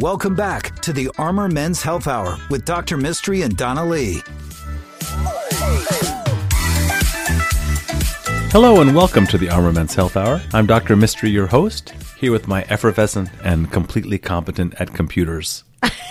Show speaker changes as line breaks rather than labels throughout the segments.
Welcome back to the Armor Men's Health Hour with Dr. Mistry and Donna Lee.
Hello and welcome to the Armor Men's Health Hour. I'm Dr. Mistry, your host, here with my effervescent and completely competent at computers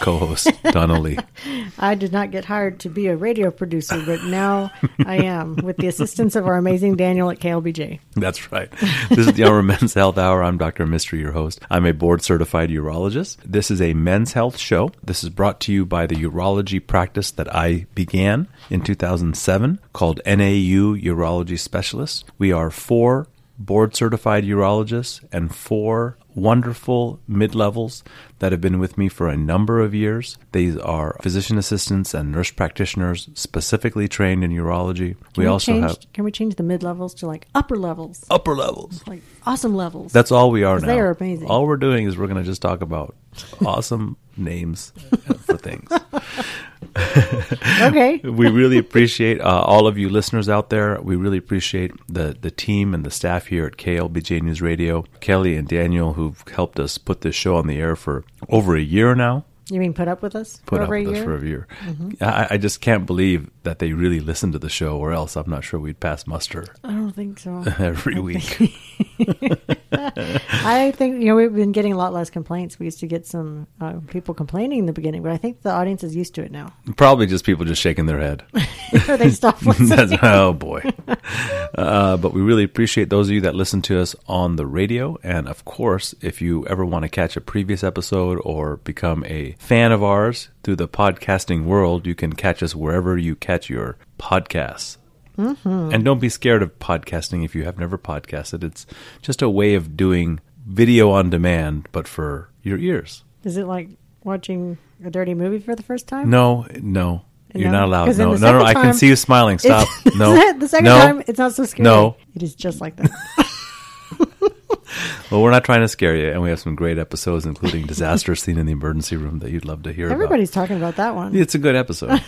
co-host Donna Lee.
I did not get hired to be a radio producer, but now I am with the assistance of our amazing Daniel at KLBJ.
That's right. This is the Armor Men's Health Hour. I'm Dr. Mistry, your host. I'm a board certified urologist. This is a men's health show. This is brought to you by the urology practice that I began in 2007 called NAU Urology Specialists. We are four board certified urologists and four wonderful mid levels that have been with me for a number of years. These are physician assistants and nurse practitioners specifically trained in urology.
Can
we, also
change,
have
Can we change the mid levels to like upper levels?
upper levels.
Like awesome levels.
That's all we are now.
they are amazing.
All we're doing is we're going to just talk about awesome names for things.
okay.
we really appreciate uh, all of you listeners out there. We really appreciate the, the team and the staff here at KLBJ News Radio, Kelly and Daniel, who've helped us put this show on the air for over a year now.
You mean put up with us
Put
for
up
over
with
a
us
year?
for a year.
Mm-hmm.
I, I just can't believe that they really listen to the show, or else I'm not sure we'd pass muster
I don't think so.
every week.
I think you know we've been getting a lot less complaints. We used to get some uh, people complaining in the beginning, but I think the audience is used to it now.
Probably just people just shaking their head.
or they stop listening.
Oh boy. Uh, but we really appreciate those of you that listen to us on the radio. And of course, if you ever want to catch a previous episode or become a fan of ours through the podcasting world, you can catch us wherever you catch your podcasts. Mm-hmm. And don't be scared of podcasting if you have never podcasted. It's just a way of doing video on demand, but for your ears.
Is it like watching a dirty movie for the first time?
No, no. You're
No?
not allowed. No, no, no. I can see you smiling. Stop. No.
the second
no.
time it's not so scary.
No.
it is just like that.
Well, we're not trying to scare you, and we have some great episodes, including disaster scene in the emergency room that you'd love to hear
Everybody's talking about that one.
It's a good episode.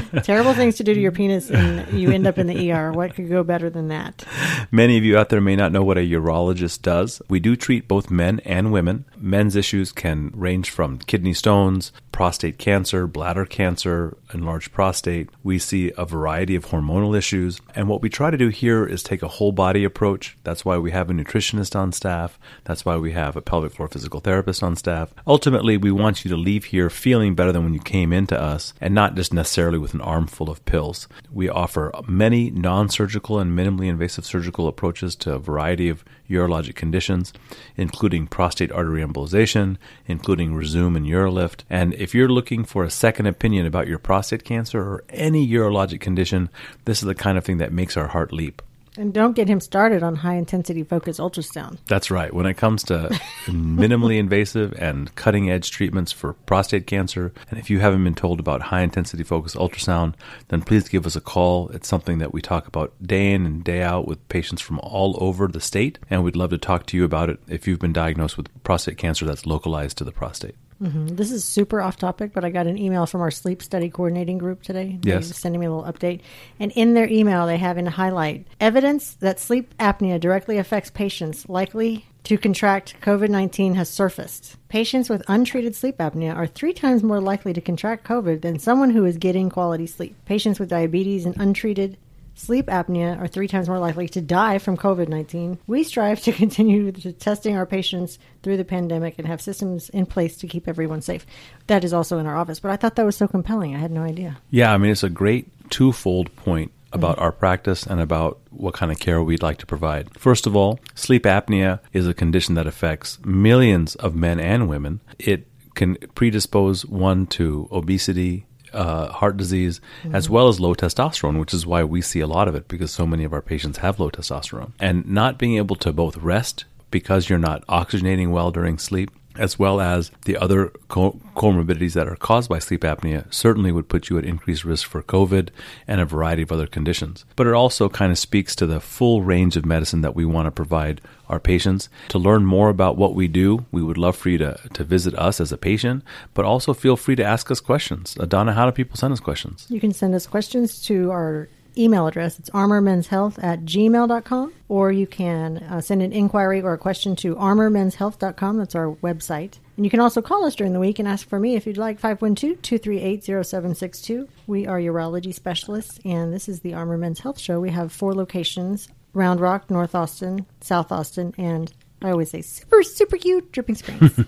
Terrible things to do to your penis, and you end up in the ER. What could go better than that?
Many of you out there may not know what a urologist does. We do treat both men and women. Men's issues can range from kidney stones, prostate cancer, bladder cancer, enlarged prostate. We see a variety of hormonal issues. And what we try to do here is take a whole body approach. That's why we have a nutritionist on staff. That's why we have a pelvic floor physical therapist on staff. Ultimately, we want you to leave here feeling better than when you came into us and not just necessarily with an armful of pills. We offer many non surgical and minimally invasive surgical approaches to a variety of urologic conditions, including prostate artery embolization, including Rezum and Urolift. And if you're looking for a second opinion about your prostate cancer or any urologic condition, this is the kind of thing that makes our heart leap.
And don't get him started on high intensity focused ultrasound.
That's right. When it comes to minimally invasive and cutting edge treatments for prostate cancer, and if you haven't been told about high intensity focused ultrasound, then please give us a call. It's something that we talk about day in and day out with patients from all over the state, and we'd love to talk to you about it if you've been diagnosed with prostate cancer that's localized to the prostate. Mm-hmm.
This is super off topic, but I got an email from our sleep study coordinating group today.
Yes.
sending me a little update. And in their email, they have in highlight evidence that sleep apnea directly affects patients likely to contract COVID 19 has surfaced. Patients with untreated sleep apnea are three times more likely to contract COVID than someone who is getting quality sleep. Patients with diabetes and untreated Sleep apnea are three times more likely to die from COVID 19. We strive to continue to testing our patients through the pandemic and have systems in place to keep everyone safe. That is also in our office, but I thought that was so compelling. I had no idea.
Yeah, I mean, it's a great twofold point about mm-hmm. our practice and about what kind of care we'd like to provide. First of all, sleep apnea is a condition that affects millions of men and women. It can predispose one to obesity, uh, heart disease, as well as low testosterone, which is why we see a lot of it because so many of our patients have low testosterone. And not being able to both rest because you're not oxygenating well during sleep as well as the other co- comorbidities that are caused by sleep apnea, certainly would put you at increased risk for COVID and a variety of other conditions. But it also kind of speaks to the full range of medicine that we want to provide our patients. To learn more about what we do, we would love for you to, to visit us as a patient, but also feel free to ask us questions. Donna, how do people send us questions?
You can send us questions to our email address. It's armormenshealth at gmail.com, or you can uh, send an inquiry or a question to armormenshealth.com. That's our website. And you can also call us during the week and ask for me if you'd like 512 238 0762. We are urology specialists, and this is the Armor Men's Health Show. We have four locations Round Rock, North Austin, South Austin, and I always say super, super cute Dripping Springs.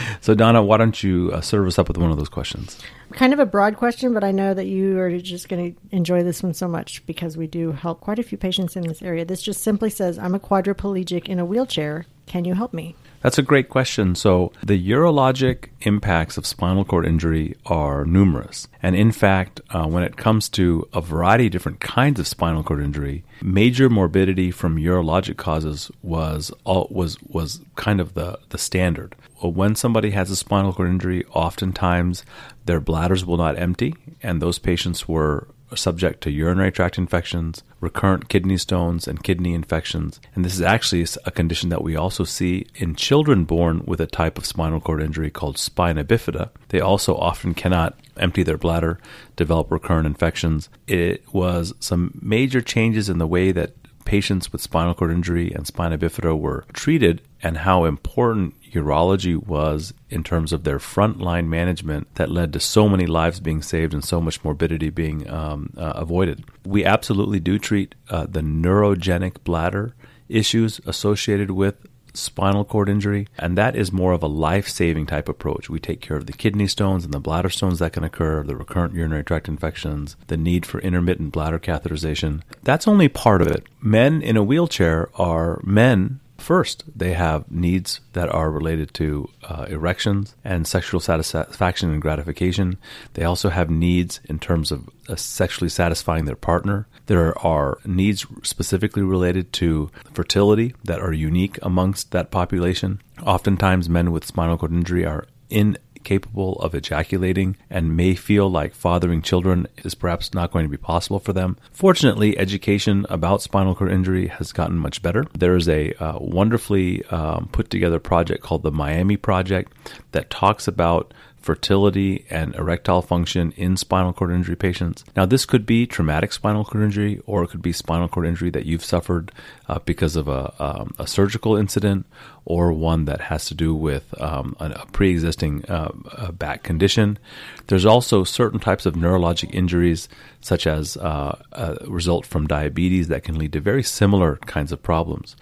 so, Donna, why don't you uh, serve us up with one of those questions?
Kind of a broad question, but I know that you are just going to enjoy this one so much because we do help quite a few patients in this area. This just simply says, I'm a quadriplegic in a wheelchair. Can you help me?
That's a great question. So, the urologic impacts of spinal cord injury are numerous. And in fact, uh, when it comes to a variety of different kinds of spinal cord injury, major morbidity from urologic causes was was was kind of the, the standard. When somebody has a spinal cord injury, oftentimes their bladders will not empty, and those patients were subject to urinary tract infections, recurrent kidney stones, and kidney infections. And this is actually a condition that we also see in children born with a type of spinal cord injury called spina bifida. They also often cannot empty their bladder, develop recurrent infections. It was some major changes in the way that patients with spinal cord injury and spina bifida were treated and how important urology was in terms of their frontline management that led to so many lives being saved and so much morbidity being um, uh, avoided. We absolutely do treat uh, the neurogenic bladder issues associated with spinal cord injury, and that is more of a life saving type approach. We take care of the kidney stones and the bladder stones that can occur, the recurrent urinary tract infections, the need for intermittent bladder catheterization. That's only part of it. Men in a wheelchair are men First, they have needs that are related to uh, erections and sexual satisfaction and gratification. They also have needs in terms of uh, sexually satisfying their partner. There are needs specifically related to fertility that are unique amongst that population. Oftentimes, men with spinal cord injury are in capable of ejaculating and may feel like fathering children is perhaps not going to be possible for them. Fortunately, education about spinal cord injury has gotten much better. There is a uh, wonderfully um, put together project called the Miami Project that talks about fertility and erectile function in spinal cord injury patients. Now, this could be traumatic spinal cord injury, or it could be spinal cord injury that you've suffered uh, because of a, um, a, surgical incident, or one that has to do with um, a, pre existing uh, back condition. There's also certain types of neurologic injuries, such as uh, result from diabetes, that can lead to very similar kinds of problems.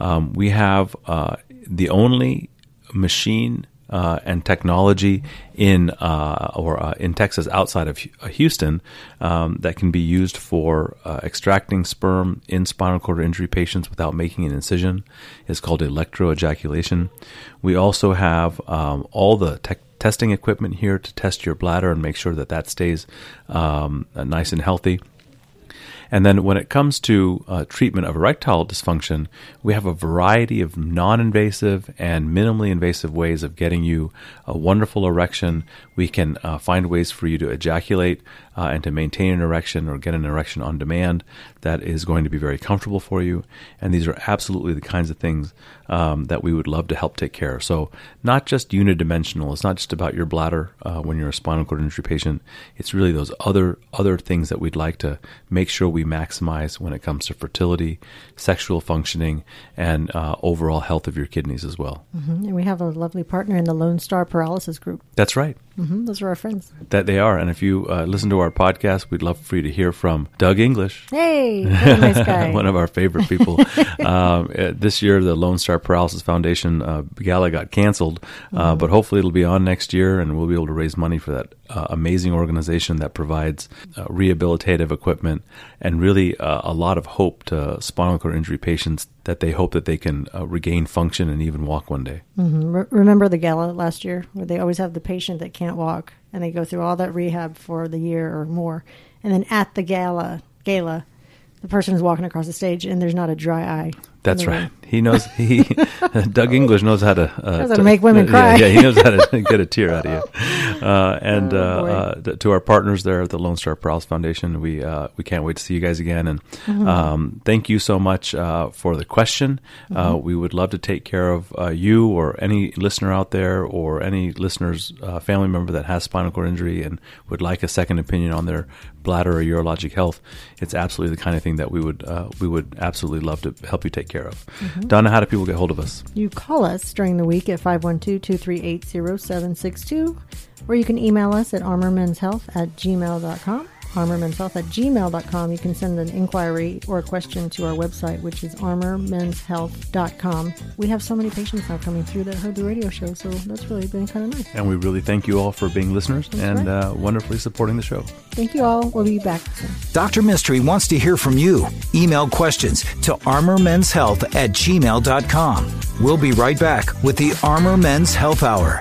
Um, we have uh, the only machine uh, and technology in uh, or uh, in Texas outside of uh, Houston um, that can be used for uh, extracting sperm in spinal cord injury patients without making an incision is called electroejaculation. We also have um, all the testing equipment here to test your bladder and make sure that that stays um, nice and healthy. And then when it comes to uh, treatment of erectile dysfunction, we have a variety of non invasive and minimally invasive ways of getting you a wonderful erection. We can uh, find ways for you to ejaculate uh, and to maintain an erection or get an erection on demand that is going to be very comfortable for you. And these are absolutely the kinds of things um, that we would love to help take care of. So, not just unidimensional. It's not just about your bladder uh, when you're a spinal cord injury patient. It's really those other other things that we'd like to make sure we maximize when it comes to fertility, sexual functioning, and uh, overall health of your kidneys as well.
Mm-hmm. And we have a lovely partner in the Lone Star Paralysis Group.
That's right.
Mm-hmm. Those are our friends.
That they are. And if you uh, listen to our podcast, we'd love for you to hear from Doug English.
Hey, nice guy.
One of our favorite people. um, uh, this year, the Lone Star Paralysis Foundation uh, gala got canceled, uh, mm-hmm. but hopefully it'll be on next year and we'll be able to raise money for that uh, amazing organization that provides uh, rehabilitative equipment and really a lot of hope to spinal cord injury patients that they hope that they can regain function and even walk one day.
Mm-hmm. Re- remember the gala last year where they always have the patient that can't walk and they go through all that rehab for the year or more. And then at the gala, gala, the person is walking across the stage and there's not a dry eye.
That's right. He knows he Doug English knows how to uh,
Knows how to make women
yeah,
cry.
Yeah, he knows how to get a tear out of you. Uh, and
Oh,
uh, uh, to our partners there at the Lone Star Paralysis Foundation, we uh, we can't wait to see you guys again. And
Mm-hmm.
um, thank you so much uh, for the question. Uh,
Mm-hmm.
we would love to take care of uh, you or any listener out there or any listeners uh, family member that has spinal cord injury and would like a second opinion on their bladder or urologic health. It's absolutely the kind of thing that we would uh, we would absolutely love to help you take care of.
Mm-hmm.
Donna, how do people get hold of us?
You call us during the week at 512-238-0762, or you can email us at armormenshealth at gmail.com. armormenshealth at gmail.com. You can send an inquiry or a question to our website, which is armormenshealth.com. We have so many patients now coming through that heard the radio show, so that's really been kind of nice.
And we really thank you all for being listeners and
right.
uh, wonderfully supporting the show.
Thank you all. We'll be back soon.
Dr. Mistry wants to hear from you. Email questions to armormenshealth at gmail.com. We'll be right back with the Armor Men's Health Hour.